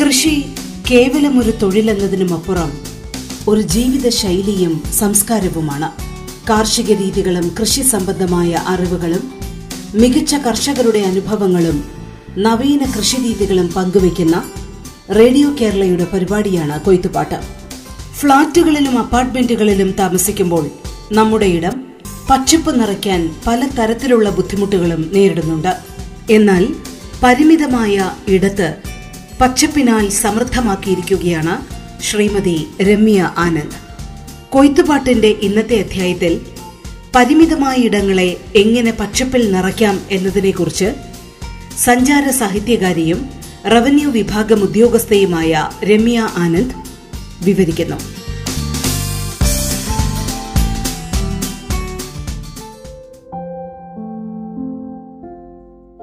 കൃഷി കേവലം ഒരു തൊഴിലെന്നതിനുമപ്പുറം ഒരു ജീവിത ശൈലിയും സംസ്കാരവുമാണ്. കാർഷിക രീതികളും കൃഷി സംബന്ധമായ അറിവുകളും മികച്ച കർഷകരുടെ അനുഭവങ്ങളും നവീന കൃഷിരീതികളും പങ്കുവയ്ക്കുന്ന റേഡിയോ കേരളയുടെ പരിപാടിയാണ് കൊയ്ത്തുപാട്ട്. ഫ്ളാറ്റുകളിലും അപ്പാർട്ട്മെന്റുകളിലും താമസിക്കുമ്പോൾ നമ്മുടെ ഇടം പച്ചപ്പ് നിറയ്ക്കാൻ പല തരത്തിലുള്ള ബുദ്ധിമുട്ടുകളും നേരിടുന്നുണ്ട്. എന്നാൽ പരിമിതമായ ഇടത്ത് പച്ചപ്പിനാൽ സമൃദ്ധമാക്കിയിരിക്കുകയാണ് ശ്രീമതി രമ്യ ആനന്ദ്. കൊയ്ത്തുപാട്ടിന്റെ ഇന്നത്തെ അധ്യായത്തിൽ പരിമിതമായ ഇടങ്ങളെ എങ്ങനെ പച്ചപ്പിൽ നിറയ്ക്കാം എന്നതിനെക്കുറിച്ച് സഞ്ചാര സാഹിത്യകാരിയും റവന്യൂ വിഭാഗം ഉദ്യോഗസ്ഥയുമായ രമ്യ ആനന്ദ് വിവരിക്കുന്നു.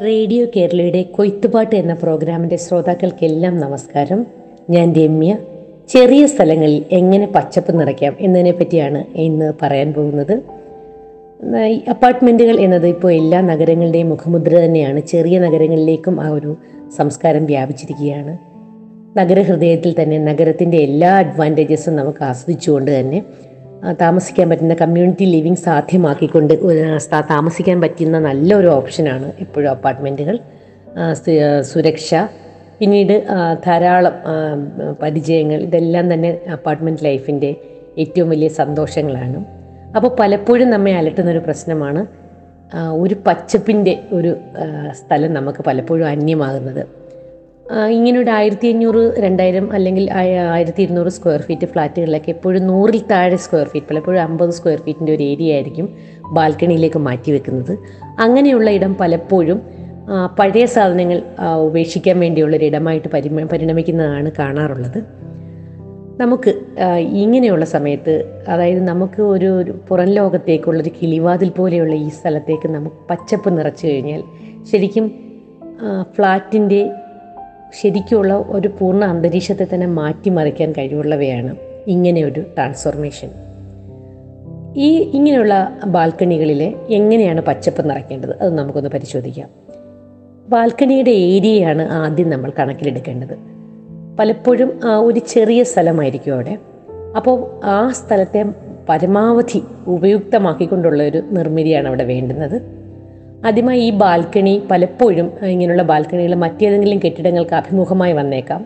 റേഡിയോ കേരളയുടെ കൊയ്ത്തുപാട്ട് എന്ന പ്രോഗ്രാമിന്റെ ശ്രോതാക്കൾക്കെല്ലാം നമസ്കാരം. ഞാൻ രമ്യ. ചെറിയ സ്ഥലങ്ങളിൽ എങ്ങനെ പച്ചപ്പ് നിറയ്ക്കാം എന്നതിനെ പറ്റിയാണ് ഇന്ന് പറയാൻ പോകുന്നത്. അപ്പാർട്ട്മെന്റുകൾ എന്നത് ഇപ്പോൾ എല്ലാ നഗരങ്ങളുടെയും മുഖമുദ്ര തന്നെയാണ്. ചെറിയ നഗരങ്ങളിലേക്കും ആ ഒരു സംസ്കാരം വ്യാപിച്ചിരിക്കുകയാണ്. നഗരഹൃദയത്തിൽ തന്നെ നഗരത്തിന്റെ എല്ലാ അഡ്വാന്റേജസും നമുക്ക് ആസ്വദിച്ചുകൊണ്ട് തന്നെ താമസിക്കാൻ പറ്റുന്ന കമ്മ്യൂണിറ്റി ലിവിങ് സാധ്യമാക്കിക്കൊണ്ട് താമസിക്കാൻ പറ്റുന്ന നല്ലൊരു ഓപ്ഷനാണ് ഇപ്പോഴും അപ്പാർട്ട്മെന്റുകൾ സുരക്ഷ. പിന്നീട് ധാരാളം പരിചയങ്ങൾ. ഇതെല്ലാം തന്നെ അപ്പാർട്ട്മെന്റ് ലൈഫിന്റെ ഏറ്റവും വലിയ സന്തോഷങ്ങളാണ്. അപ്പോൾ പലപ്പോഴും നമ്മെ അലട്ടുന്ന ഒരു പ്രശ്നമാണ് ഒരു പച്ചപ്പിന്റെ ഒരു സ്ഥലം നമുക്ക് പലപ്പോഴും അന്യമാകുന്നത്. ആ, ഇങ്ങനെ ഒരു ആയിരത്തി അഞ്ഞൂറ് രണ്ടായിരം അല്ലെങ്കിൽ ആയ- ആയിരത്തി ഇരുന്നൂറ് സ്ക്വയർ ഫീറ്റ് ഫ്ലാറ്റുകളിലൊക്കെ എപ്പോഴും നൂറിൽ താഴെ സ്ക്വയർ ഫീറ്റ് പലപ്പോഴും അമ്പത് സ്ക്വയർ ഫീറ്റിന്റെ ഒരു ഏരിയ ആയിരിക്കും ബാൽക്കണിയിലേക്ക് മാറ്റി വെക്കുന്നത്. അങ്ങനെയുള്ള ഇടം പലപ്പോഴും പഴയ സാധനങ്ങൾ ഉപേക്ഷിക്കാൻ വേണ്ടിയുള്ള ഒരു ഇടമായിട്ട് പരിമ പരിണമിക്കുന്നതാണ് കാണാറുള്ളത്. നമുക്ക് ഇങ്ങനെയുള്ള സമയത്ത് അതായത് നമുക്ക് ഒരു പുറം ലോകത്തേക്കുള്ളൊരു കിളിവാതിൽ പോലെയുള്ള ഈ സ്ഥലത്തേക്ക് നമുക്ക് പച്ചപ്പ് നിറച്ചു കഴിഞ്ഞാൽ ശരിക്കും ഫ്ലാറ്റിന്റെ ശരിക്കുള്ള ഒരു പൂർണ അന്തരീക്ഷത്തെ തന്നെ മാറ്റിമറിക്കാൻ കഴിവുള്ളവയാണ് ഇങ്ങനെ ഒരു ട്രാൻസ്ഫോർമേഷൻ ഈ ഇങ്ങനെയുള്ള ബാൽക്കണികളിൽ എങ്ങനെയാണ് പച്ചപ്പ് നിറയ്ക്കേണ്ടത്? അത് നമുക്കൊന്ന് പരിശോധിക്കാം. ബാൽക്കണിയുടെ ഏരിയയാണ് ആദ്യം നമ്മൾ കണക്കിലെടുക്കേണ്ടത്. പലപ്പോഴും ഒരു ചെറിയ സ്ഥലമായിരിക്കും അവിടെ. അപ്പോൾ ആ സ്ഥലത്തെ പരമാവധി ഉപയുക്തമാക്കിക്കൊണ്ടുള്ള ഒരു നിർമ്മിതിയാണ് അവിടെ വേണ്ടുന്നത്. ആദ്യമായി ഈ ബാൽക്കണി പലപ്പോഴും ഇങ്ങനെയുള്ള ബാൽക്കണികൾ മറ്റേതെങ്കിലും കെട്ടിടങ്ങൾക്ക് അഭിമുഖമായി വന്നേക്കാം.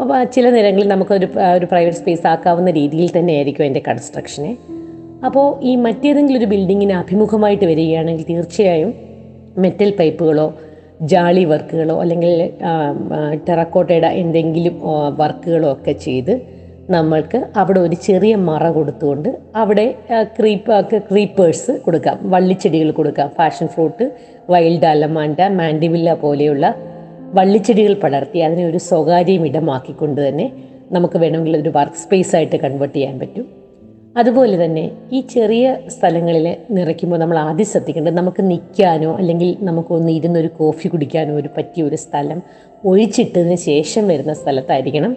അപ്പോൾ ചില നേരങ്ങളിൽ നമുക്കൊരു ഒരു പ്രൈവറ്റ് സ്പേസ് ആക്കാവുന്ന രീതിയിൽ തന്നെ ആയിരിക്കും അതിന്റെ കൺസ്ട്രക്ഷനെ അപ്പോൾ ഈ മറ്റേതെങ്കിലും ഒരു ബിൽഡിങ്ങിന് അഭിമുഖമായിട്ട് വരികയാണെങ്കിൽ തീർച്ചയായും മെറ്റൽ പൈപ്പുകളോ ജാളി വർക്കുകളോ അല്ലെങ്കിൽ ടെറക്കോട്ടയുടെ എന്തെങ്കിലും വർക്കുകളോ ഒക്കെ ചെയ്ത് നമ്മൾക്ക് അവിടെ ഒരു ചെറിയ മറ കൊടുത്തുകൊണ്ട് അവിടെ ക്രീപ്പ് ക്രീപ്പേഴ്സ് കൊടുക്കാം. വള്ളിച്ചെടികൾ കൊടുക്കാം. Passion fruit wild allamanda mandevilla പോലെയുള്ള വള്ളിച്ചെടികൾ പടർത്തി അതിനെ ഒരു സ്വകാര്യം ഇടമാക്കിക്കൊണ്ട് തന്നെ നമുക്ക് വേണമെങ്കിൽ ഒരു വർക്ക് സ്പേസ് ആയിട്ട് കൺവേർട്ട് ചെയ്യാൻ പറ്റും. അതുപോലെ തന്നെ ഈ ചെറിയ സ്ഥലങ്ങളിൽ നിറയ്ക്കുമ്പോൾ നമ്മൾ ആദ്യം ശ്രദ്ധിക്കേണ്ടത് നമുക്ക് നിൽക്കാനോ അല്ലെങ്കിൽ നമുക്കൊന്ന് ഇരുന്നൊരു കോഫി കുടിക്കാനോ ഒരു പറ്റിയ ഒരു സ്ഥലം ഒഴിച്ചിട്ടതിന് ശേഷം വരുന്ന സ്ഥലത്തായിരിക്കണം.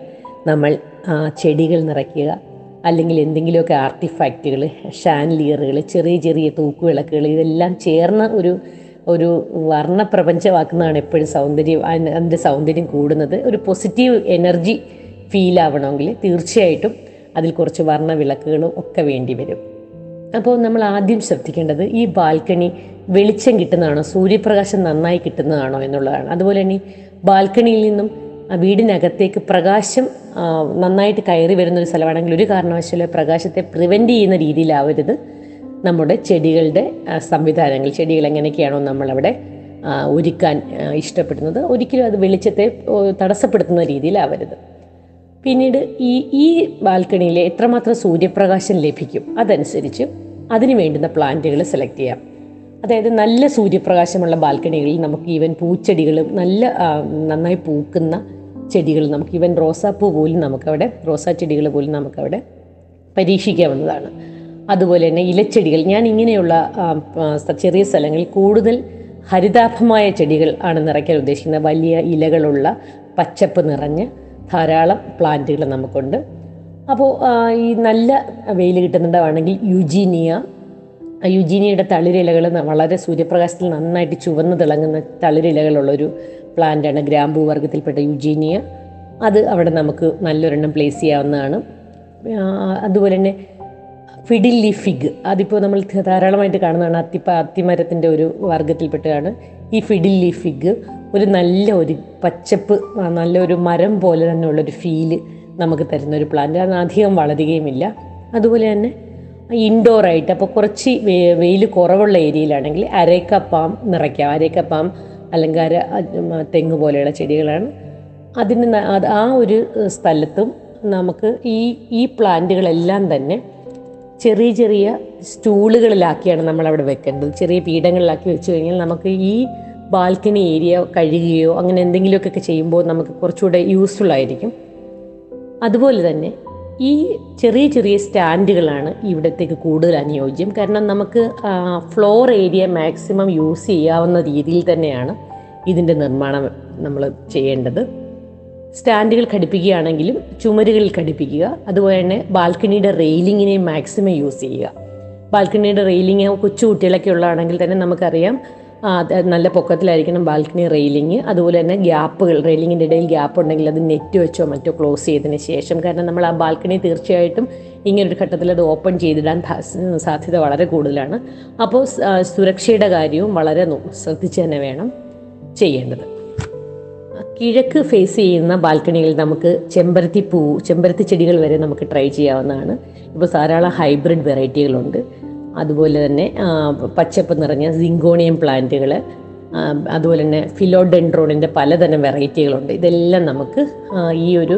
നമ്മൾ ചെടികൾ നിറയ്ക്കുക അല്ലെങ്കിൽ എന്തെങ്കിലുമൊക്കെ ആർട്ടിഫാക്റ്റുകൾ ഷാൻലിയറുകൾ ചെറിയ ചെറിയ തൂക്കുവിളക്കുകൾ ഇതെല്ലാം ചേർന്ന ഒരു ഒരു വർണപ്രപഞ്ചമാക്കുന്നതാണ് എപ്പോഴും സൗന്ദര്യം അതിന്റെ സൗന്ദര്യം കൂടുന്നത്. ഒരു പോസിറ്റീവ് എനർജി ഫീൽ ആവണമെങ്കിൽ തീർച്ചയായിട്ടും അതിൽ കുറച്ച് വർണ വിളക്കുകളും ഒക്കെ വേണ്ടി വരും. അപ്പോൾ നമ്മൾ ആദ്യം ശ്രദ്ധിക്കേണ്ടത് ഈ ബാൽക്കണി വെളിച്ചം കിട്ടുന്നതാണോ സൂര്യപ്രകാശം നന്നായി കിട്ടുന്നതാണോ എന്നുള്ളതാണ്. അതുപോലെ തന്നെ ബാൽക്കണിയിൽ നിന്നും വീടിനകത്തേക്ക് പ്രകാശം നന്നായിട്ട് കയറി വരുന്ന ഒരു സ്ഥലമാണെങ്കിൽ ഒരു കാരണവശാലും പ്രകാശത്തെ പ്രിവെന്റ് ചെയ്യുന്ന രീതിയിലാവരുത്. നമ്മുടെ ചെടികളുടെ സംവിധാനങ്ങൾ ചെടികൾ എങ്ങനെയൊക്കെയാണോ നമ്മളവിടെ ഒരുക്കാൻ ഇഷ്ടപ്പെടുന്നത്. ഒരിക്കലും അത് വെളിച്ചത്തെ തടസ്സപ്പെടുത്തുന്ന രീതിയിലാവരുത്. പിന്നീട് ഈ ഈ ബാൽക്കണിയിൽ എത്രമാത്രം സൂര്യപ്രകാശം ലഭിക്കും അതനുസരിച്ച് അതിന് വേണ്ടുന്ന പ്ലാന്റുകൾ സെലക്ട് ചെയ്യാം. അതായത് നല്ല സൂര്യപ്രകാശമുള്ള ബാൽക്കണികളിൽ നമുക്ക് ഈവൻ പൂച്ചെടികളും നല്ല നന്നായി പൂക്കുന്ന ചെടികൾ നമുക്ക് ഈവൻ റോസാപ്പൂ പോലും നമുക്കവിടെ റോസാ ചെടികൾ പോലും നമുക്കവിടെ പരീക്ഷിക്കാവുന്നതാണ്. അതുപോലെ തന്നെ ഇലച്ചെടികൾ ഞാൻ ഇങ്ങനെയുള്ള ചെറിയ സ്ഥലങ്ങളിൽ കൂടുതൽ ഹരിതാഭമായ ചെടികൾ ആണ് നിറയ്ക്കാൻ ഉദ്ദേശിക്കുന്നത്. വലിയ ഇലകളുള്ള പച്ചപ്പ് നിറഞ്ഞ ധാരാളം പ്ലാന്റുകൾ നമുക്കുണ്ട്. അപ്പോൾ ഈ നല്ല വെയിൽ കിട്ടുന്നുണ്ടാവുകയാണെങ്കിൽ യുജീനിയ ആ യുജീനിയയുടെ തളിരിലകൾ വളരെ സൂര്യപ്രകാശത്തിൽ നന്നായിട്ട് ചുവന്ന് തിളങ്ങുന്ന തളിരിലകളുള്ളൊരു പ്ലാന്റാണ് ഗ്രാമ്പൂ വർഗത്തിൽപ്പെട്ട യുജീനിയ. അത് അവിടെ നമുക്ക് നല്ലൊരെണ്ണം പ്ലേസ് ചെയ്യാവുന്നതാണ്. അതുപോലെ തന്നെ ഫിഡില്ലി ഫിഗ്. അതിപ്പോൾ നമ്മൾ ധാരാളമായിട്ട് കാണുന്നതാണ് അത്തിപ്പ അത്തിമരത്തിന്റെ ഒരു വർഗത്തിൽപ്പെട്ടതാണ് ഈ ഫിഡില്ലി ഫിഗ്. ഒരു നല്ല ഒരു പച്ചപ്പ് നല്ലൊരു മരം പോലെ തന്നെയുള്ളൊരു ഫീൽ നമുക്ക് തരുന്ന ഒരു പ്ലാന്റ് അത് അധികം വളരുകയുമില്ല. അതുപോലെ തന്നെ ഇൻഡോറായിട്ട് അപ്പോൾ കുറച്ച് വെയിൽ കുറവുള്ള ഏരിയയിലാണെങ്കിൽ അരക്കപ്പാം നിറയ്ക്കാം. അരക്കപ്പാം അലങ്കാര തെങ്ങ് പോലെയുള്ള ചെടികളാണ്. അതിന് ആ ഒരു സ്ഥലത്തും നമുക്ക് ഈ ഈ പ്ലാന്റുകളെല്ലാം തന്നെ ചെറിയ ചെറിയ സ്റ്റൂളുകളിലാക്കിയാണ് നമ്മൾ അവിടെ വെക്കേണ്ടത്. ചെറിയ പീഠങ്ങളിലാക്കി വെച്ച് കഴിഞ്ഞാൽ നമുക്ക് ഈ ബാൽക്കണി ഏരിയ കഴുകുകയോ അങ്ങനെ എന്തെങ്കിലുമൊക്കെ ചെയ്യുമ്പോൾ നമുക്ക് കുറച്ചുകൂടെ യൂസ്ഫുൾ ആയിരിക്കും അതുപോലെ തന്നെ ഈ ചെറിയ ചെറിയ സ്റ്റാൻഡുകളാണ് ഇവിടത്തേക്ക് കൂടുതൽ അനുയോജ്യം. കാരണം നമുക്ക് ഫ്ലോർ ഏരിയ മാക്സിമം യൂസ് ചെയ്യാവുന്ന രീതിയിൽ തന്നെയാണ് ഇതിന്റെ നിർമ്മാണം നമ്മൾ ചെയ്യേണ്ടത്. സ്റ്റാൻഡുകൾ ഘടിപ്പിക്കുകയാണെങ്കിലും ചുമരുകളിൽ ഘടിപ്പിക്കുക അതുപോലെ തന്നെ ബാൽക്കണിയുടെ റെയിലിങ്ങിനെ മാക്സിമം യൂസ് ചെയ്യുക. ബാൽക്കണിയുടെ റെയിലിങ് കൊച്ചു കുട്ടികളൊക്കെ ഉള്ളതാണെങ്കിൽ തന്നെ നമുക്കറിയാം നല്ല പൊക്കത്തിലായിരിക്കണം ബാൽക്കണി റെയിലിംഗ് അതുപോലെ തന്നെ ഗ്യാപ്പുകൾ റെയിലിങ്ങിന്റെ ഇടയിൽ ഗ്യാപ്പ് ഉണ്ടെങ്കിൽ അത് നെറ്റ് വെച്ചോ മറ്റോ ക്ലോസ് ചെയ്തതിന് ശേഷം. കാരണം നമ്മൾ ആ ബാൽക്കണി തീർച്ചയായിട്ടും ഇങ്ങനൊരു ഘട്ടത്തിൽ അത് ഓപ്പൺ ചെയ്തിടാൻ സാധ്യത വളരെ കൂടുതലാണ്. അപ്പോൾ സുരക്ഷയുടെ കാര്യവും വളരെ ശ്രദ്ധിച്ച് തന്നെ വേണം ചെയ്യേണ്ടത്. കിഴക്ക് ഫേസ് ചെയ്യുന്ന ബാൽക്കണിയിൽ നമുക്ക് ചെമ്പരത്തി പൂ ചെമ്പരത്തി ചെടികൾ വരെ നമുക്ക് ട്രൈ ചെയ്യാവുന്നതാണ്. ഇപ്പോൾ ധാരാളം ഹൈബ്രിഡ് വെറൈറ്റികളുണ്ട് അതുപോലെ തന്നെ പച്ചപ്പ് നിറഞ്ഞ സിങ്കോണിയം പ്ലാന്റുകൾ അതുപോലെ തന്നെ ഫിലോഡെൻഡ്രോണിന്റെ പലതരം വെറൈറ്റികളുണ്ട്. ഇതെല്ലാം നമുക്ക് ഈ ഒരു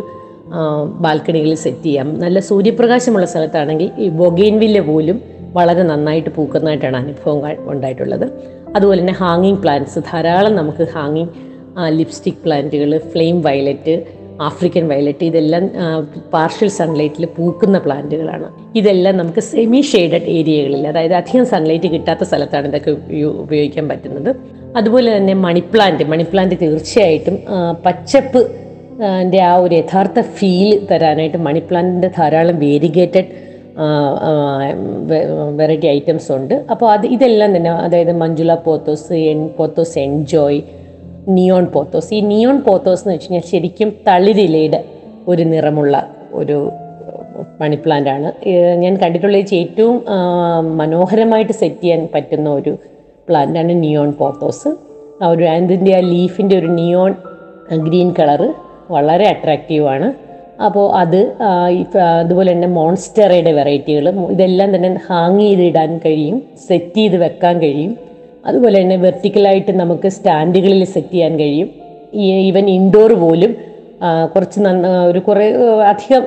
ബാൽക്കണികളിൽ സെറ്റ് ചെയ്യാം. നല്ല സൂര്യപ്രകാശമുള്ള സ്ഥലത്താണെങ്കിൽ ഈ ബൊഗെയിൻവില്ല പോലും വളരെ നന്നായിട്ട് പൂക്കുന്നതായിട്ടാണ് അനുഭവം ഉണ്ടായിട്ടുള്ളത്. അതുപോലെ തന്നെ ഹാങ്ങിങ് പ്ലാന്റ്സ് ധാരാളം നമുക്ക് ഹാങ്ങിങ് ലിപ്സ്റ്റിക് പ്ലാന്റുകൾ ഫ്ലെയിം വയലറ്റ് ആഫ്രിക്കൻ വയലറ്റ് ഇതെല്ലാം പാർഷ്യൽ സൺലൈറ്റിൽ പൂക്കുന്ന പ്ലാന്റുകളാണ്. ഇതെല്ലാം നമുക്ക് സെമി ഷെയ്ഡഡ് ഏരിയകളിൽ അതായത് അധികം സൺലൈറ്റ് കിട്ടാത്ത സ്ഥലത്താണ് ഇതൊക്കെ ഉപയോഗിക്കാൻ പറ്റുന്നത്. അതുപോലെ തന്നെ മണിപ്ലാന്റ് മണിപ്ലാന്റ് മണി പ്ലാന്റ് തീർച്ചയായിട്ടും പച്ചപ്പ് ന്റെ ആ ഒരു യഥാർത്ഥ ഫീൽ തരാനായിട്ട് മണിപ്ലാന്റിന്റെ ധാരാളം വേരിഗേറ്റഡ് വെറൈറ്റി ഐറ്റംസ് ഉണ്ട്. അപ്പോൾ അത് ഇതെല്ലാം തന്നെ അതായത് Manjula pothos N pothos enjoy neon pothos ഈ നിയോൺ പോത്തോസ് എന്ന് വെച്ച് കഴിഞ്ഞാൽ ശരിക്കും തളിരിലയുടെ ഒരു നിറമുള്ള ഒരു മണി ആണ്. ഞാൻ കണ്ടിട്ടുള്ള വെച്ച് ഏറ്റവും മനോഹരമായിട്ട് സെറ്റ് ചെയ്യാൻ പറ്റുന്ന ഒരു പ്ലാന്റാണ് നിയോൺ പോത്തോസ് ആ ഒരു അതിന്റെ ആ ലീഫിന്റെ ഒരു നിയോൺ ഗ്രീൻ കളറ് വളരെ അട്രാക്റ്റീവാണ് അപ്പോൾ അത് അതുപോലെ തന്നെ മോൺസ്റ്ററയുടെ വെറൈറ്റികൾ ഇതെല്ലാം തന്നെ ഹാങ് ചെയ്തിടാൻ കഴിയും സെറ്റ് ചെയ്ത് വെക്കാൻ കഴിയും. അതുപോലെ തന്നെ വെർട്ടിക്കലായിട്ട് നമുക്ക് സ്റ്റാൻഡുകളിൽ സെറ്റ് ചെയ്യാൻ കഴിയും. ഈവൻ ഇൻഡോർ പോലും കുറച്ച് നന്ന ഒരു കുറേ അധികം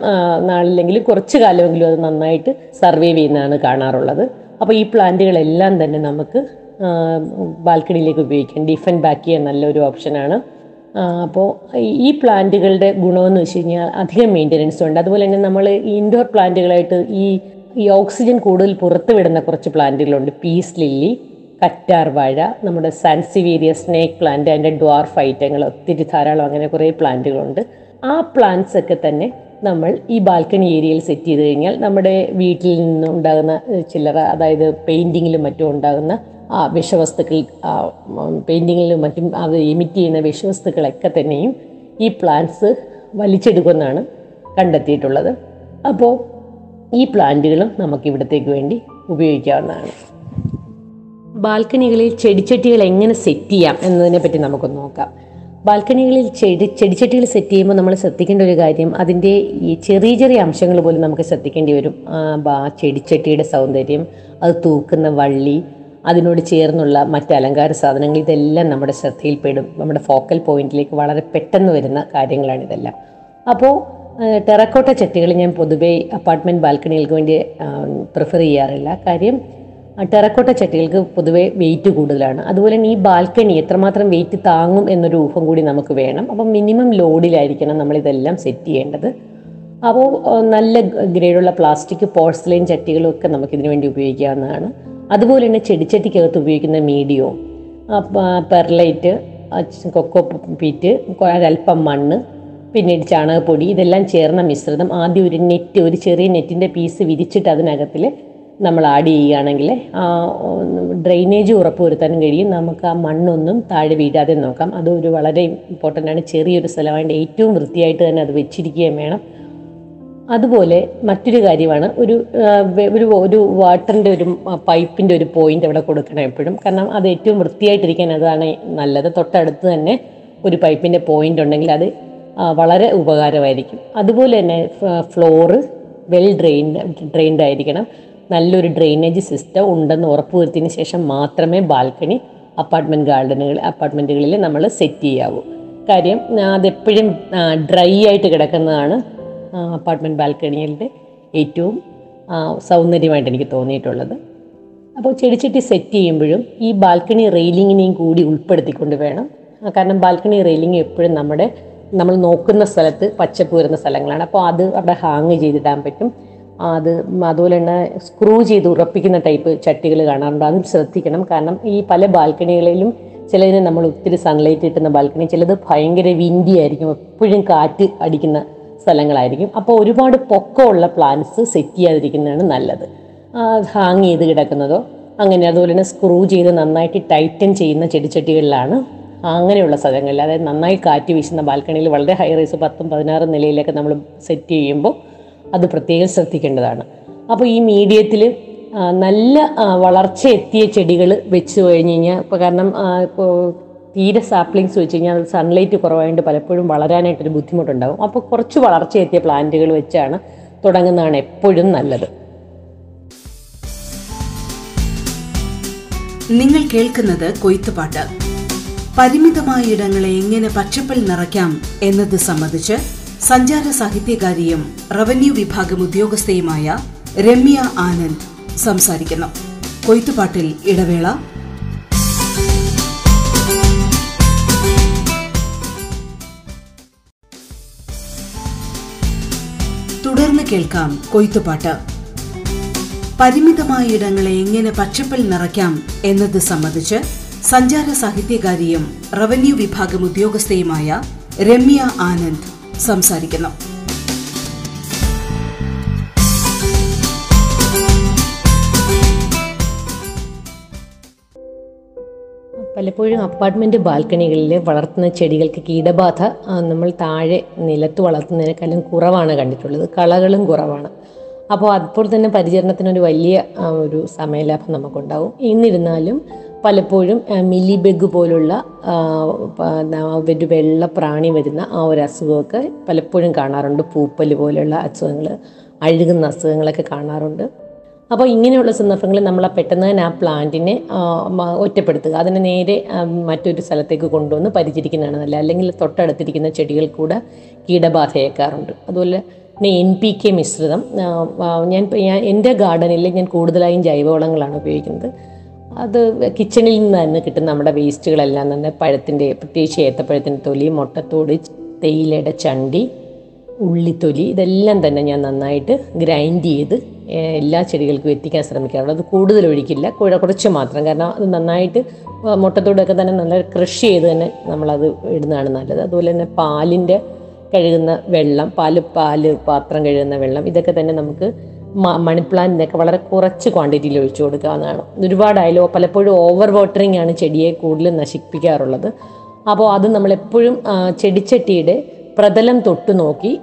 നാളില്ലെങ്കിലും കുറച്ച് കാലമെങ്കിലും അത് നന്നായിട്ട് സർവൈവ് ചെയ്യുന്നതാണ് കാണാറുള്ളത്. അപ്പോൾ ഈ പ്ലാന്റുകളെല്ലാം തന്നെ നമുക്ക് ബാൽക്കണിയിലേക്ക് ഉപയോഗിക്കാം. ഡിഫൻ ബാക്ക് ചെയ്യാൻ നല്ലൊരു ഓപ്ഷനാണ് അപ്പോൾ ഈ പ്ലാന്റുകളുടെ ഗുണമെന്ന് വെച്ച് കഴിഞ്ഞാൽ അധികം മെയിന്റനൻസ് ഉണ്ട്. അതുപോലെ തന്നെ നമ്മൾ ഇൻഡോർ പ്ലാന്റുകളായിട്ട് ഈ ഈ ഓക്സിജൻ കൂടുതൽ പുറത്ത് വിടുന്ന കുറച്ച് പ്ലാന്റുകളുണ്ട്. പീസ് ലില്ലി കറ്റാർ വാഴ നമ്മുടെ സാൻസിവീരിയ സ്നേക്ക് പ്ലാന്റ് അതിന്റെ ഡ്വാർഫ് ഐറ്റങ്ങൾ ഒത്തിരി ധാരാളം അങ്ങനെ കുറേ പ്ലാന്റുകളുണ്ട്. ആ പ്ലാന്റ്സ് ഒക്കെ തന്നെ നമ്മൾ ഈ ബാൽക്കണി ഏരിയയിൽ സെറ്റ് ചെയ്ത് കഴിഞ്ഞാൽ നമ്മുടെ വീട്ടിൽ നിന്നുണ്ടാകുന്ന ചില്ലറ അതായത് പെയിന്റിങ്ങിലും മറ്റും ഉണ്ടാകുന്ന ആ വിഷവസ്തുക്കൾ പെയിന്റിങ്ങിലും മറ്റും അത് എമിറ്റ് ചെയ്യുന്ന വിഷവസ്തുക്കളൊക്കെ തന്നെയും ഈ പ്ലാന്റ്സ് വലിച്ചെടുക്കുമെന്നാണ് കണ്ടെത്തിയിട്ടുള്ളത്. അപ്പോൾ ഈ പ്ലാന്റുകളും നമുക്ക് ഇവിടത്തേക്ക് വേണ്ടി ഉപയോഗിക്കാവുന്നതാണ്. ബാൽക്കണികളിൽ ചെടിച്ചട്ടികൾ എങ്ങനെ സെറ്റ് ചെയ്യാം എന്നതിനെ പറ്റി നമുക്ക് നോക്കാം. ബാൽക്കണികളിൽ ചെടി ചെടിച്ചട്ടികൾ സെറ്റ് ചെയ്യുമ്പോൾ നമ്മൾ ശ്രദ്ധിക്കേണ്ട ഒരു കാര്യം അതിന്റെ ഈ ചെറിയ ചെറിയ അംശങ്ങൾ പോലും നമുക്ക് ശ്രദ്ധിക്കേണ്ടി വരും. ആ ചെടിച്ചട്ടിയുടെ സൗന്ദര്യം അത് തൂക്കുന്ന വള്ളി അതിനോട് ചേർന്നുള്ള മറ്റ് അലങ്കാര സാധനങ്ങൾ ഇതെല്ലാം നമ്മുടെ ശ്രദ്ധയിൽപ്പെടും. നമ്മുടെ ഫോക്കൽ പോയിന്റിലേക്ക് വളരെ പെട്ടെന്ന് വരുന്ന കാര്യങ്ങളാണ് ഇതെല്ലാം. അപ്പോൾ ടെറക്കോട്ട ചട്ടികൾ ഞാൻ പൊതുവേ അപ്പാർട്ട്മെന്റ് ബാൽക്കണികൾക്ക് വേണ്ടി പ്രിഫർ ചെയ്യാറില്ല. കാര്യം ടെറക്കോട്ട ചട്ടികൾക്ക് പൊതുവെ വെയിറ്റ് കൂടുതലാണ്. അതുപോലെ തന്നെ ഈ ബാൽക്കണി എത്രമാത്രം വെയിറ്റ് താങ്ങും എന്നൊരു ഊഹം കൂടി നമുക്ക് വേണം. അപ്പം മിനിമം ലോഡിലായിരിക്കണം നമ്മൾ ഇതെല്ലാം സെറ്റ് ചെയ്യേണ്ടത്. അപ്പോൾ നല്ല ഗ്രേഡുള്ള പ്ലാസ്റ്റിക് പോഴ്സലൈൻ ചട്ടികളും ഒക്കെ നമുക്ക് ഇതിനു വേണ്ടി ഉപയോഗിക്കാവുന്നതാണ്. അതുപോലെ തന്നെ ചെടിച്ചട്ടിക്കകത്ത് ഉപയോഗിക്കുന്ന മീഡിയോ പെർലൈറ്റ് കൊക്കോ പീറ്റ് ഒരല്പം മണ്ണ് പിന്നീട് ചാണകപ്പൊടി ഇതെല്ലാം ചേർന്ന മിശ്രിതം ആദ്യം ഒരു നെറ്റ് ഒരു ചെറിയ നെറ്റിന്റെ പീസ് വിരിച്ചിട്ട് അതിനകത്തിൽ നമ്മൾ ആഡ് ചെയ്യുകയാണെങ്കിൽ ഡ്രെയിനേജ് ഉറപ്പുവരുത്താനും കഴിയും. നമുക്ക് ആ മണ്ണൊന്നും താഴെ വീഴാതെ നോക്കാം. അതൊരു വളരെ ഇമ്പോർട്ടന്റ് ആണ്. ചെറിയൊരു സ്ഥലമായിട്ട് ഏറ്റവും വൃത്തിയായിട്ട് തന്നെ അത് വെച്ചിരിക്കുകയും വേണം. അതുപോലെ മറ്റൊരു കാര്യമാണ് ഒരു ഒരു ഒരു വാട്ടറിന്റെ ഒരു പൈപ്പിന്റെ ഒരു പോയിന്റ് അവിടെ കൊടുക്കണം എപ്പോഴും. കാരണം അത് ഏറ്റവും വൃത്തിയായിട്ടിരിക്കാൻ അതാണ് നല്ലത്. തൊട്ടടുത്ത് തന്നെ ഒരു പൈപ്പിന്റെ പോയിന്റ് ഉണ്ടെങ്കിൽ അത് വളരെ ഉപകാരമായിരിക്കും. അതുപോലെ തന്നെ ഫ്ലോറ് വെൽ ഡ്രെയിൻഡ് ഡ്രെയിൻഡ് ആയിരിക്കണം. നല്ലൊരു ഡ്രെയിനേജ് സിസ്റ്റം ഉണ്ടെന്ന് ഉറപ്പുവരുത്തിയതിന് ശേഷം മാത്രമേ ബാൽക്കണി അപ്പാർട്ട്മെന്റ് ഗാർഡനുകൾ അപ്പാർട്ട്മെന്റുകളിൽ നമ്മൾ സെറ്റ് ചെയ്യാവൂ. കാര്യം അതെപ്പോഴും ഡ്രൈ ആയിട്ട് കിടക്കുന്നതാണ് അപ്പാർട്ട്മെന്റ് ബാൽക്കണികളുടെ ഏറ്റവും സൗന്ദര്യമായിട്ട് എനിക്ക് തോന്നിയിട്ടുള്ളത്. അപ്പോൾ ചെടിച്ചട്ടി സെറ്റ് ചെയ്യുമ്പോഴും ഈ ബാൽക്കണി റെയിലിങ്ങിനെയും കൂടി ഉൾപ്പെടുത്തിക്കൊണ്ട് വേണം. കാരണം ബാൽക്കണി റെയിലിംഗ് എപ്പോഴും നമ്മുടെ നമ്മൾ നോക്കുന്ന സ്ഥലത്ത് പച്ചപ്പ് വരുന്ന സ്ഥലങ്ങളാണ്. അപ്പോൾ അത് അവിടെ ഹാങ് ചെയ്തിടാൻ പറ്റും. അത് അതുപോലെ തന്നെ സ്ക്രൂ ചെയ്ത് ഉറപ്പിക്കുന്ന ടൈപ്പ് ചട്ടികൾ കാണാറുണ്ട്. അതും ശ്രദ്ധിക്കണം. കാരണം ഈ പല ബാൽക്കണികളിലും ചിലതിന് നമ്മൾ ഒത്തിരി സൺലൈറ്റ് കിട്ടുന്ന ബാൽക്കണി ചിലത് ഭയങ്കര വിൻഡി ആയിരിക്കും. എപ്പോഴും കാറ്റ് അടിക്കുന്ന സ്ഥലങ്ങളായിരിക്കും. അപ്പോൾ ഒരുപാട് പൊക്കമുള്ള പ്ലാന്റ്സ് സെറ്റ് ചെയ്യാതിരിക്കുന്നതാണ് നല്ലത്. ഹാങ് ചെയ്ത് കിടക്കുന്നതോ അങ്ങനെ അതുപോലെ തന്നെ സ്ക്രൂ ചെയ്ത് നന്നായിട്ട് ടൈറ്റൻ ചെയ്യുന്ന ചെടിച്ചട്ടികളിലാണ് അങ്ങനെയുള്ള സ്ഥലങ്ങളിൽ. അതായത് നന്നായി കാറ്റ് വീശുന്ന ബാൽക്കണിയിൽ വളരെ ഹൈ റൈസ് പത്തും പതിനാറും നിലയിലൊക്കെ നമ്മൾ സെറ്റ് ചെയ്യുമ്പോൾ അത് പ്രത്യേകം ശ്രദ്ധിക്കേണ്ടതാണ്. അപ്പോൾ ഈ മീഡിയത്തിൽ നല്ല വളർച്ച എത്തിയ ചെടികൾ വെച്ച് കഴിഞ്ഞ് കഴിഞ്ഞാൽ ഇപ്പോൾ കാരണം ഇപ്പോൾ തീരെ സാപ്ലിങ്സ് വെച്ച് കഴിഞ്ഞാൽ അത് സൺലൈറ്റ് കുറവായതുകൊണ്ട് പലപ്പോഴും വളരാനായിട്ടൊരു ബുദ്ധിമുട്ടുണ്ടാകും അപ്പോൾ കുറച്ച് വളർച്ച എത്തിയ പ്ലാന്റുകൾ വെച്ചാണ് തുടങ്ങുന്നതാണ് എപ്പോഴും നല്ലത്. നിങ്ങൾ കേൾക്കുന്നത് കൊയ്ത്തുപാട്ട്. പരിമിതമായ ഇടങ്ങളെ എങ്ങനെ പച്ചപ്പിൽ നിറയ്ക്കാം എന്നത് സംബന്ധിച്ച് സഞ്ചാര സാഹിത്യകാരിയും റവന്യൂ വിഭാഗം ഉദ്യോഗസ്ഥയുമായ രമ്യ ആനന്ദ് സംസാരിക്കുന്നു. കൊയ്ത്തുപാട്ടിൽ ഇടവേള. തുടർന്ന് കേൾക്കാം കൊയ്ത്തുപാട്ട്. പരിമിതമായ ഇടങ്ങളെ എങ്ങനെ പച്ചപ്പിൽ നിറയ്ക്കാം എന്നത് സംബന്ധിച്ച് സഞ്ചാര സാഹിത്യകാരിയും റവന്യൂ വിഭാഗം ഉദ്യോഗസ്ഥയുമായ രമ്യ ആനന്ദ് സംസാരിക്കുന്നു. പലപ്പോഴും അപ്പാർട്ട്മെന്റ് ബാൽക്കണികളിൽ വളർത്തുന്ന ചെടികൾക്ക് കീടബാധ നമ്മൾ താഴെ നിലത്ത് വളർത്തുന്നതിനേക്കാളും കുറവാണ് കണ്ടിട്ടുള്ളത്. കളകളും കുറവാണ്. അപ്പോൾ അപ്പോൾ തന്നെ പരിചരണത്തിനൊരു വലിയ ഒരു സമയലാഭം നമുക്കുണ്ടാവും. എന്നിരുന്നാലും പലപ്പോഴും മില്ലി ബെഗ് പോലുള്ള ഒരു വെള്ള പ്രാണി വരുന്ന ആ ഒരു അസുഖമൊക്കെ പലപ്പോഴും കാണാറുണ്ട്. പൂപ്പൽ പോലുള്ള അസുഖങ്ങൾ അഴുകുന്ന അസുഖങ്ങളൊക്കെ കാണാറുണ്ട്. അപ്പോൾ ഇങ്ങനെയുള്ള സന്ദർഭങ്ങളിൽ നമ്മൾ പെട്ടെന്ന് തന്നെ ആ പ്ലാന്റിനെ ഒറ്റപ്പെടുത്തുക. അതിനെ നേരെ മറ്റൊരു സ്ഥലത്തേക്ക് കൊണ്ടുവന്ന് പരിചരിക്കുന്നതാണ് നല്ലത്. അല്ലെങ്കിൽ തൊട്ടടുത്തിരിക്കുന്ന ചെടികൾ കൂടെ കീടബാധയേക്കാറുണ്ട് അതുപോലെ പിന്നെ എൻ പി കെ മിശ്രിതം ഞാൻ ഞാൻ എന്റെ ഗാർഡനിൽ ഞാൻ കൂടുതലായും ജൈവവളങ്ങളാണ് ഉപയോഗിക്കുന്നത്. അത് കിച്ചണിൽ നിന്ന് തന്നെ കിട്ടുന്ന നമ്മുടെ വേസ്റ്റുകളെല്ലാം തന്നെ പഴത്തിന്റെ പ്രത്യേകിച്ച് ഏത്തപ്പഴത്തിന്റെ തൊലി മുട്ടത്തോട് തേയിലയുടെ ചണ്ടി ഉള്ളിത്തൊലി ഇതെല്ലാം തന്നെ ഞാൻ നന്നായിട്ട് ഗ്രൈൻഡ് ചെയ്ത് എല്ലാ ചെടികൾക്കും എത്തിക്കാൻ ശ്രമിക്കാറുണ്ട് അത് കൂടുതൽ ഒഴിക്കില്ല കുറച്ച് മാത്രം. കാരണം അത് നന്നായിട്ട് മുട്ടത്തോടൊക്കെ തന്നെ നല്ല കൃഷി ചെയ്ത് തന്നെ നമ്മളത് ഇടുന്നതാണ് നല്ലത്. അതുപോലെ തന്നെ പാലിന്റെ കഴുകുന്ന വെള്ളം പാൽ പാൽ പാത്രം കഴുകുന്ന വെള്ളം ഇതൊക്കെ തന്നെ നമുക്ക് മ- പ്ലാന്റ് എന്നൊക്കെ വളരെ കുറച്ച് ക്വാണ്ടിറ്റിയിൽ ഒഴിച്ചു കൊടുക്കാവുന്നതാണ് ഒരുപാടായാലും പലപ്പോഴും ഓവർ വാട്ടറിംഗ് ആണ് ചെടിയെ കൂടുതൽ നശിപ്പിക്കാറുള്ളത്. അപ്പോൾ അത് നമ്മളെപ്പോഴും ചെടിച്ചട്ടിയുടെ പ്രതലം തൊട്ട് നോക്കി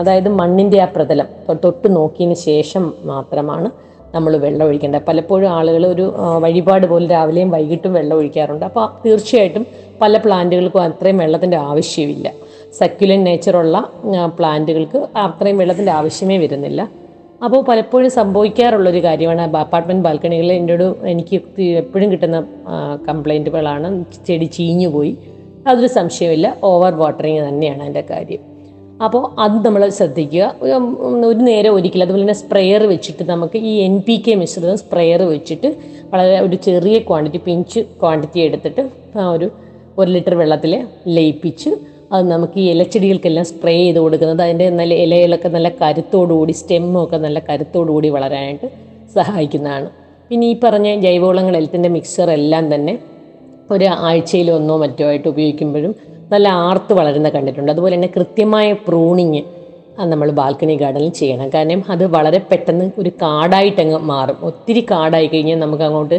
അതായത് മണ്ണിന്റെ ആ പ്രതലം തൊട്ട് നോക്കിയതിന് ശേഷം മാത്രമാണ് നമ്മൾ വെള്ളം ഒഴിക്കേണ്ടത്. പലപ്പോഴും ആളുകൾ ഒരു വഴിപാട് പോലെ രാവിലെയും വൈകിട്ടും വെള്ളം ഒഴിക്കാറുണ്ട്. അപ്പോൾ തീർച്ചയായിട്ടും പല പ്ലാന്റുകൾക്കും അത്രയും വെള്ളത്തിന്റെ ആവശ്യമില്ല. സക്യുലൻ നേച്ചറുള്ള പ്ലാന്റുകൾക്ക് അത്രയും വെള്ളത്തിന്റെ ആവശ്യമേ വരുന്നില്ല. അപ്പോൾ പലപ്പോഴും സംഭവിക്കാറുള്ളൊരു കാര്യമാണ്. അപ്പാർട്ട്മെന്റ് ബാൽക്കണികളിൽ എന്റെ ഒരു എനിക്ക് എപ്പോഴും കിട്ടുന്ന കംപ്ലൈന്റുകളാണ് ചെടി ചീഞ്ഞു പോയി അതൊരു സംശയമില്ല ഓവർ വാട്ടറിങ് തന്നെയാണ് അതിന്റെ കാര്യം. അപ്പോൾ അത് നമ്മൾ ശ്രദ്ധിക്കുക. ഒരു നേരം ഒരിക്കലും. അതുപോലെ തന്നെ സ്പ്രെയർ വെച്ചിട്ട് നമുക്ക് ഈ എൻ പി കെ മിശ്രിതം സ്പ്രെയർ വെച്ചിട്ട് വളരെ ഒരു ചെറിയ ക്വാണ്ടിറ്റി പിഞ്ച് ക്വാണ്ടിറ്റി എടുത്തിട്ട് ആ ഒരു ഒരു ലിറ്റർ വെള്ളത്തിൽ ലയിപ്പിച്ച് അത് നമുക്ക് ഈ ഇലച്ചെടികൾക്കെല്ലാം സ്പ്രേ ചെയ്ത് കൊടുക്കുന്നത്. അതിന്റെ നല്ല ഇലകളൊക്കെ നല്ല കരുത്തോടുകൂടി സ്റ്റെമ്മൊക്കെ നല്ല കരുത്തോടുകൂടി വളരാനായിട്ട് സഹായിക്കുന്നതാണ്. പിന്നെ ഈ പറഞ്ഞ ജൈവവളങ്ങൾ എൽത്തിന്റെ മിക്സർ എല്ലാം തന്നെ ഒരു ആഴ്ചയിൽ ഒന്നോ മറ്റോ ആയിട്ട് ഉപയോഗിക്കുമ്പോഴും നല്ല ആർത്ത് വളരുന്ന കണ്ടിട്ടുണ്ട്. അതുപോലെ തന്നെ കൃത്യമായ പ്രൂണിങ് നമ്മൾ ബാൽക്കണി ഗാർഡനിൽ ചെയ്യണം. കാരണം അത് വളരെ പെട്ടെന്ന് ഒരു കാടായിട്ടങ്ങ് മാറും. ഒത്തിരി കാടായി കഴിഞ്ഞാൽ നമുക്ക് അങ്ങോട്ട്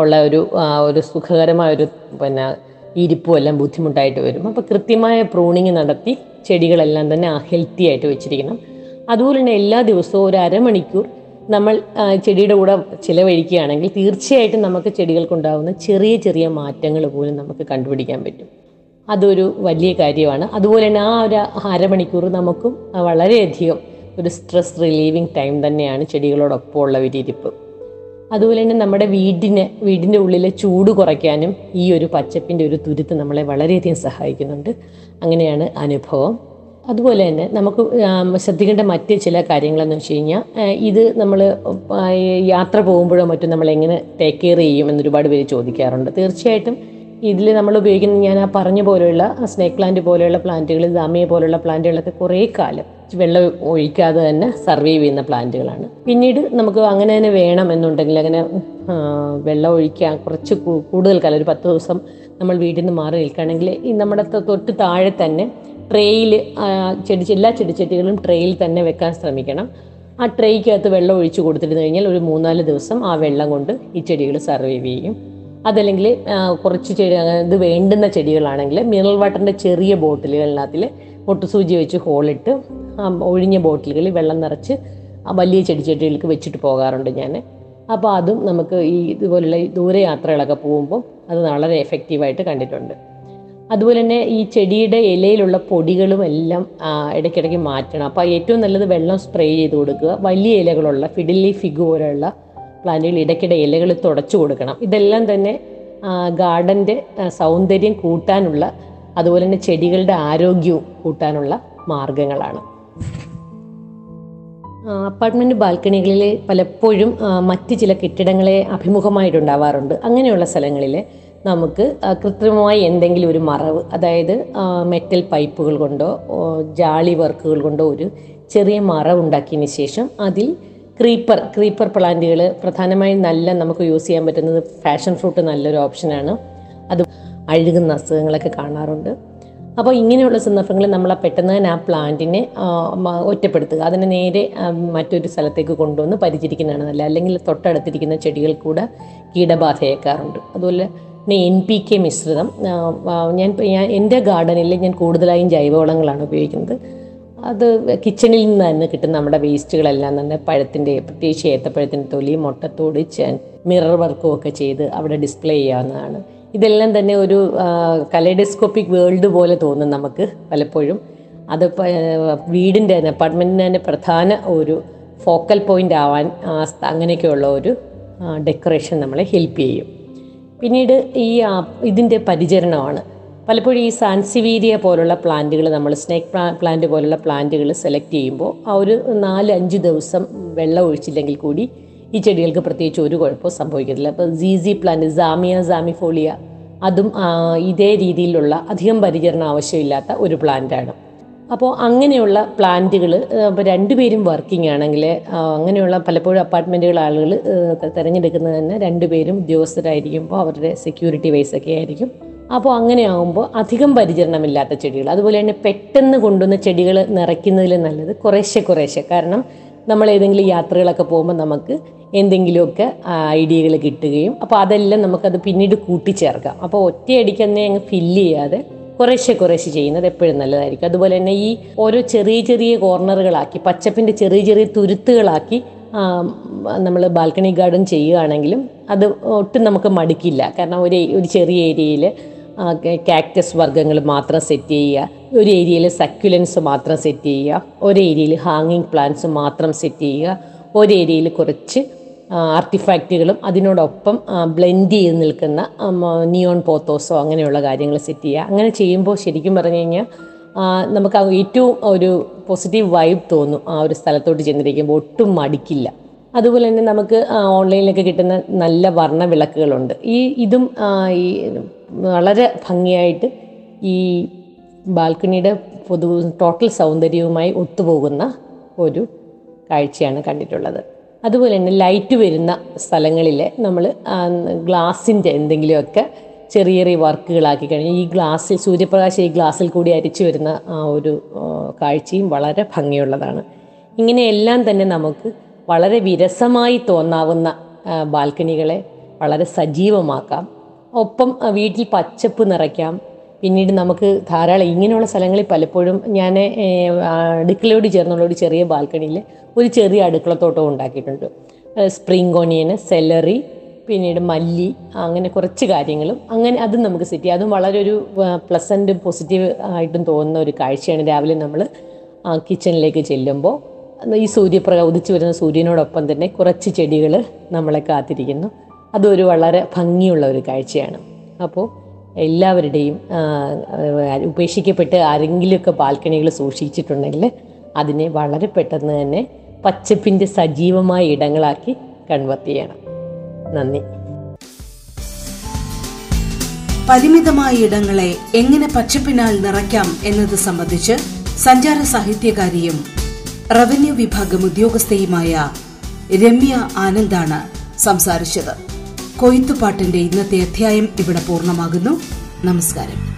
ഉള്ള ഒരു ഒരു സുഖകരമായ ഒരു പിന്നെ ഇരിപ്പും എല്ലാം ബുദ്ധിമുട്ടായിട്ട് വരും. അപ്പോൾ കൃത്യമായ പ്രൂണിങ് നടത്തി ചെടികളെല്ലാം തന്നെ ഹെൽത്തി ആയിട്ട് വെച്ചിരിക്കണം. അതുപോലെ തന്നെ എല്ലാ ദിവസവും ഒരു അരമണിക്കൂർ നമ്മൾ ചെടിയുടെ കൂടെ ചിലവഴിക്കുകയാണെങ്കിൽ തീർച്ചയായിട്ടും നമുക്ക് ചെടികൾക്കുണ്ടാകുന്ന ചെറിയ ചെറിയ മാറ്റങ്ങൾ പോലും നമുക്ക് കണ്ടുപിടിക്കാൻ പറ്റും. അതൊരു വലിയ കാര്യമാണ്. അതുപോലെ തന്നെ ആ ഒരു അരമണിക്കൂർ നമുക്കും വളരെയധികം ഒരു സ്ട്രെസ് റിലീവിങ് ടൈം തന്നെയാണ് ചെടികളോടൊപ്പം ഉള്ള ഒരു ഇരിപ്പ്. അതുപോലെ തന്നെ നമ്മുടെ വീടിനെ വീടിന്റെ ഉള്ളിലെ ചൂട് കുറയ്ക്കാനും ഈ ഒരു പച്ചപ്പിന്റെ ഒരു തുരുത്ത് നമ്മളെ വളരെയധികം സഹായിക്കുന്നുണ്ട്. അങ്ങനെയാണ് അനുഭവം. അതുപോലെ തന്നെ നമുക്ക് ശ്രദ്ധിക്കേണ്ട മറ്റ് ചില കാര്യങ്ങളെന്ന് വെച്ച് കഴിഞ്ഞാൽ ഇത് നമ്മൾ യാത്ര പോകുമ്പോഴോ മറ്റും നമ്മൾ എങ്ങനെ ടേക്ക് കെയർ ചെയ്യും എന്ന് ഒരുപാട് പേര് ചോദിക്കാറുണ്ട്. തീർച്ചയായിട്ടും ഇതിൽ നമ്മൾ ഉപയോഗിക്കുന്ന ഞാൻ ആ പറഞ്ഞ പോലെയുള്ള സ്നേക്ക് പ്ലാന്റ് പോലെയുള്ള പ്ലാന്റുകൾ ദാമിയ പോലെയുള്ള പ്ലാന്റുകളൊക്കെ കുറേ കാലം വെള്ളം ഒഴിക്കാതെ തന്നെ സർവൈവ് ചെയ്യുന്ന പ്ലാന്റുകളാണ് പിന്നീട് നമുക്ക് അങ്ങനെ തന്നെ വേണം എന്നുണ്ടെങ്കിൽ അങ്ങനെ വെള്ളം ഒഴിക്കാൻ കുറച്ച് കൂടുതൽ കാലം ഒരു പത്ത് ദിവസം നമ്മൾ വീട്ടിൽ നിന്ന് മാറി നിൽക്കുകയാണെങ്കിൽ ഈ നമ്മുടെ തൊട്ട് താഴെ തന്നെ ട്രേയിൽ ചെടി എല്ലാ ചെടിച്ചട്ടികളും ട്രേയിൽ തന്നെ വെക്കാൻ ശ്രമിക്കണം. ആ ട്രേക്കകത്ത് വെള്ളം ഒഴിച്ചു കൊടുത്തിരുന്നു കഴിഞ്ഞാൽ ഒരു മൂന്നാൽ ദിവസം ആ വെള്ളം കൊണ്ട് ഈ ചെടികൾ സർവൈവ് ചെയ്യും. അതല്ലെങ്കിൽ കുറച്ച് ചെടി ഇത് വേണ്ടുന്ന ചെടികളാണെങ്കിൽ മിനറൽ വാട്ടറിന്റെ ചെറിയ ബോട്ടിലുകളിനകത്തിൽ മുട്ടുസൂചി വെച്ച് ഹോളിട്ട് ഒഴിഞ്ഞ ബോട്ടിലുകളിൽ വെള്ളം നിറച്ച് ആ വലിയ ചെടി ചെടികൾക്ക് വെച്ചിട്ട് പോകാറുണ്ട് ഞാൻ. അപ്പോൾ അതും നമുക്ക് ഈ ഇതുപോലുള്ള ദൂരയാത്രകളൊക്കെ പോകുമ്പോൾ അത് വളരെ എഫക്റ്റീവായിട്ട് കണ്ടിട്ടുണ്ട്. അതുപോലെ തന്നെ ഈ ചെടിയുടെ ഇലയിലുള്ള പൊടികളും എല്ലാം ഇടയ്ക്കിടയ്ക്ക് മാറ്റണം. അപ്പോൾ ഏറ്റവും നല്ലത് വെള്ളം സ്പ്രേ ചെയ്ത് കൊടുക്കുക. വലിയ ഇലകളുള്ള ഫിഡിലി ഫിഗ് പോലെയുള്ള പ്ലാന്റുകൾ ഇടയ്ക്കിടെ ഇലകൾ തുടച്ചു കൊടുക്കണം. ഇതെല്ലാം തന്നെ ഗാർഡന്റെ സൗന്ദര്യം കൂട്ടാനുള്ള അതുപോലെ തന്നെ ചെടികളുടെ ആരോഗ്യവും കൂട്ടാനുള്ള മാർഗങ്ങളാണ്. അപ്പാർട്ട്മെന്റ് ബാൽക്കണികളിൽ പലപ്പോഴും മറ്റ് ചില കെട്ടിടങ്ങളെ അഭിമുഖമായിട്ടുണ്ടാവാറുണ്ട്. അങ്ങനെയുള്ള സ്ഥലങ്ങളിൽ നമുക്ക് കൃത്രിമമായി എന്തെങ്കിലും ഒരു മറവ് അതായത് മെറ്റൽ പൈപ്പുകൾ കൊണ്ടോ ജാളി വർക്കുകൾ കൊണ്ടോ ഒരു ചെറിയ മറവ് ഉണ്ടാക്കിയതിന് ശേഷം അതിൽ ക്രീപ്പർ ക്രീപ്പർ പ്ലാന്റുകൾ പ്രധാനമായും നല്ല നമുക്ക് യൂസ് ചെയ്യാൻ പറ്റുന്നത് ഫാഷൻ ഫ്രൂട്ട് നല്ലൊരു ഓപ്ഷനാണ് അത് അഴുകുന്ന അസുഖങ്ങളൊക്കെ കാണാറുണ്ട്. അപ്പോൾ ഇങ്ങനെയുള്ള സന്ദർഭങ്ങളിൽ നമ്മൾ പെട്ടെന്ന് തന്നെ ആ പ്ലാന്റിനെ ഒറ്റപ്പെടുത്തുക. അതിനെ നേരെ മറ്റൊരു സ്ഥലത്തേക്ക് കൊണ്ടുവന്ന് പരിചരിക്കുന്നതാണ് നല്ല അല്ലെങ്കിൽ തൊട്ടടുത്തിരിക്കുന്ന ചെടികൾ കൂടെ കീടബാധയേക്കാറുണ്ട്. അതുപോലെ പിന്നെ എൻ പി കെ മിശ്രിതം ഞാൻ ഞാൻ എന്റെ ഗാർഡനിൽ ഞാൻ കൂടുതലായും ജൈവവളങ്ങളാണ് ഉപയോഗിക്കുന്നത്. അത് കിച്ചണിൽ നിന്ന് തന്നെ കിട്ടുന്ന നമ്മുടെ വേസ്റ്റുകളെല്ലാം തന്നെ പഴത്തിന്റെ പ്രത്യേകിച്ച് ഏത്തപ്പഴത്തിന്റെ തൊലി മുട്ടത്തോട് ചാൻ മിറർ വർക്കും ഒക്കെ ചെയ്ത് അവിടെ ഡിസ്പ്ലേ ചെയ്യാവുന്നതാണ്. ഇതെല്ലാം തന്നെ ഒരു കലൈഡസ്കോപ്പിക് വേൾഡ് പോലെ തോന്നും നമുക്ക് പലപ്പോഴും. അത് വീടിന്റെ തന്നെ അപ്പാർട്ട്മെന്റിന്റെ തന്നെ പ്രധാന ഒരു ഫോക്കൽ പോയിന്റ് ആവാൻ അങ്ങനെയൊക്കെയുള്ള ഒരു ഡെക്കറേഷൻ നമ്മളെ ഹെൽപ്പ് ചെയ്യും. പിന്നീട് ഈ ഇതിന്റെ പരിചരണമാണ്. പലപ്പോഴും ഈ സാൻസിവീരിയ പോലുള്ള പ്ലാന്റുകൾ നമ്മൾ സ്നേക്ക് പ്ലാ പ്ലാന്റ് പോലുള്ള പ്ലാന്റുകൾ സെലക്ട് ചെയ്യുമ്പോൾ ആ ഒരു നാല് അഞ്ച് ദിവസം വെള്ളം ഒഴിച്ചില്ലെങ്കിൽ കൂടി ഈ ചെടികൾക്ക് പ്രത്യേകിച്ച് ഒരു കുഴപ്പവും സംഭവിക്കത്തില്ല. അപ്പോൾ സീസി പ്ലാന്റ് സാമിയ സാമിഫോളിയ അതും ഇതേ രീതിയിലുള്ള അധികം പരിചരണം ആവശ്യമില്ലാത്ത ഒരു പ്ലാന്റാണ്. അപ്പോൾ അങ്ങനെയുള്ള പ്ലാന്റുകൾ ഇപ്പോൾ രണ്ടുപേരും വർക്കിംഗ് ആണെങ്കിൽ അങ്ങനെയുള്ള പലപ്പോഴും അപ്പാർട്ട്മെന്റുകൾ ആളുകൾ തിരഞ്ഞെടുക്കുന്നത് തന്നെ രണ്ടുപേരും ഉദ്യോഗസ്ഥരായിരിക്കുമ്പോൾ അവരുടെ സെക്യൂരിറ്റി വൈസ് ഒക്കെ ആയിരിക്കും. അപ്പോൾ അങ്ങനെ ആകുമ്പോൾ അധികം പരിചരണമില്ലാത്ത ചെടികൾ. അതുപോലെ തന്നെ പെട്ടെന്ന് കൊണ്ടുവന്ന ചെടികൾ നിറയ്ക്കുന്നതിൽ നല്ലത് കുറേശ്ശെ കുറേശ്ശെ. കാരണം നമ്മൾ ഏതെങ്കിലും യാത്രകളൊക്കെ പോകുമ്പോൾ നമുക്ക് എന്തെങ്കിലുമൊക്കെ ഐഡിയകൾ കിട്ടുകയും അപ്പോൾ അതെല്ലാം നമുക്കത് പിന്നീട് കൂട്ടിച്ചേർക്കാം. അപ്പോൾ ഒറ്റയടിക്ക് തന്നെ അങ്ങ് ഫില്ല് ചെയ്യാതെ കുറേശ്ശെ കുറേശ്ശെ ചെയ്യുന്നത് എപ്പോഴും നല്ലതായിരിക്കും. അതുപോലെ തന്നെ ഈ ഓരോ ചെറിയ ചെറിയ കോർണറുകളാക്കി പച്ചപ്പിന്റെ ചെറിയ ചെറിയ തുരുത്തുകളാക്കി നമ്മൾ ബാൽക്കണി ഗാർഡൻ ചെയ്യുകയാണെങ്കിലും അത് ഒട്ടും നമുക്ക് മടുക്കില്ല. കാരണം ഒരു ഒരു ചെറിയ ഏരിയയിൽ കാക്ടസ് വർഗങ്ങൾ മാത്രം സെറ്റ് ചെയ്യുക. ഒരു ഏരിയയിൽ സക്യുലൻസ് മാത്രം സെറ്റ് ചെയ്യുക. ഒരു ഏരിയയിൽ ഹാങ്ങിങ് പ്ലാന്റ്സ് മാത്രം സെറ്റ് ചെയ്യുക. ഒരു ഏരിയയിൽ കുറച്ച് ആർട്ടിഫാക്റ്റുകളും അതിനോടൊപ്പം ബ്ലെൻഡ് ചെയ്ത് നിൽക്കുന്ന നിയോൺ പോത്തോസോ അങ്ങനെയുള്ള കാര്യങ്ങൾ സെറ്റ് ചെയ്യുക. അങ്ങനെ ചെയ്യുമ്പോൾ ശരിക്കും പറഞ്ഞു കഴിഞ്ഞാൽ നമുക്ക് ഏറ്റവും ഒരു പോസിറ്റീവ് വൈബ് തോന്നും ആ ഒരു സ്ഥലത്തോട്ട് ചെന്നിരിക്കുമ്പോൾ. ഒട്ടും മടിക്കില്ല. അതുപോലെ തന്നെ നമുക്ക് ഓൺലൈനിലൊക്കെ കിട്ടുന്ന നല്ല വർണ വിളക്കുകളുണ്ട് ഈ ഇതും ഈ വളരെ ഭംഗിയായിട്ട് ഈ ബാൽക്കണിയുടെ പൊതു ടോട്ടൽ സൗന്ദര്യവുമായി ഒത്തുപോകുന്ന ഒരു കാഴ്ചയാണ് കണ്ടിട്ടുള്ളത്. അതുപോലെ തന്നെ ലൈറ്റ് വരുന്ന സ്ഥലങ്ങളിൽ നമ്മൾ ഗ്ലാസിന്റെ എന്തെങ്കിലുമൊക്കെ ചെറിയ ചെറിയ വർക്കുകളാക്കി കഴിഞ്ഞാൽ ഈ ഗ്ലാസ്സിൽ സൂര്യപ്രകാശം ഈ ഗ്ലാസ്സിൽ കൂടി അരിച്ചു വരുന്ന ആ ഒരു കാഴ്ചയും വളരെ ഭംഗിയുള്ളതാണ്. ഇങ്ങനെയെല്ലാം തന്നെ നമുക്ക് വളരെ വിരസമായി തോന്നാവുന്ന ബാൽക്കണികളെ വളരെ സജീവമാക്കാം. ഒപ്പം വീട്ടിൽ പച്ചപ്പ് നിറയ്ക്കാം. പിന്നീട് നമുക്ക് ധാരാളം ഇങ്ങനെയുള്ള സ്ഥലങ്ങളിൽ പലപ്പോഴും ഞാൻ അടുക്കളയോട് ചേർന്നുള്ള ഒരു ചെറിയ ബാൽക്കണിയിൽ ഒരു ചെറിയ അടുക്കളത്തോട്ടം ഉണ്ടാക്കിയിട്ടുണ്ട്. സ്പ്രിംഗ് ഓണിയൻ സെലറി പിന്നീട് മല്ലി അങ്ങനെ കുറച്ച് കാര്യങ്ങളും. അങ്ങനെ അതും നമുക്ക് സെറ്റ് ചെയ്യാം. അതും വളരെ ഒരു പ്ലസന്റും പോസിറ്റീവ് ആയിട്ടും തോന്നുന്ന ഒരു കാഴ്ചയാണ് രാവിലെ നമ്മൾ കിച്ചണിലേക്ക് ചെല്ലുമ്പോൾ. ഈ സൂര്യപ്രക ഉദിച്ചു വരുന്ന സൂര്യനോടൊപ്പം തന്നെ കുറച്ച് ചെടികൾ നമ്മളെ കാത്തിരിക്കുന്നു. അതൊരു വളരെ ഭംഗിയുള്ള ഒരു കാഴ്ചയാണ്. അപ്പോൾ എല്ലാവരുടെയും ഉപേക്ഷിക്കപ്പെട്ട് ആരെങ്കിലുമൊക്കെ ബാൽക്കണികൾ സൂക്ഷിച്ചിട്ടുണ്ടെങ്കിൽ അതിനെ വളരെ പെട്ടെന്ന് തന്നെ പച്ചപ്പിന്റെ സജീവമായ ഇടങ്ങളാക്കി കൺവെർട്ട് ചെയ്യണം. നന്ദി. പരിമിതമായ ഇടങ്ങളെ എങ്ങനെ പച്ചപ്പിനാൽ നിറയ്ക്കാം എന്നത് സംബന്ധിച്ച് സഞ്ചാര സാഹിത്യകാരിയും റവന്യൂ വിഭാഗം ഉദ്യോഗസ്ഥയുമായ രമ്യ ആനന്ദാണ് സംസാരിച്ചത്. കൊയ്ത്തുപാട്ടിന്റെ ഇന്നത്തെ അധ്യായം ഇവിടെ പൂർണമാകുന്നു. നമസ്കാരം.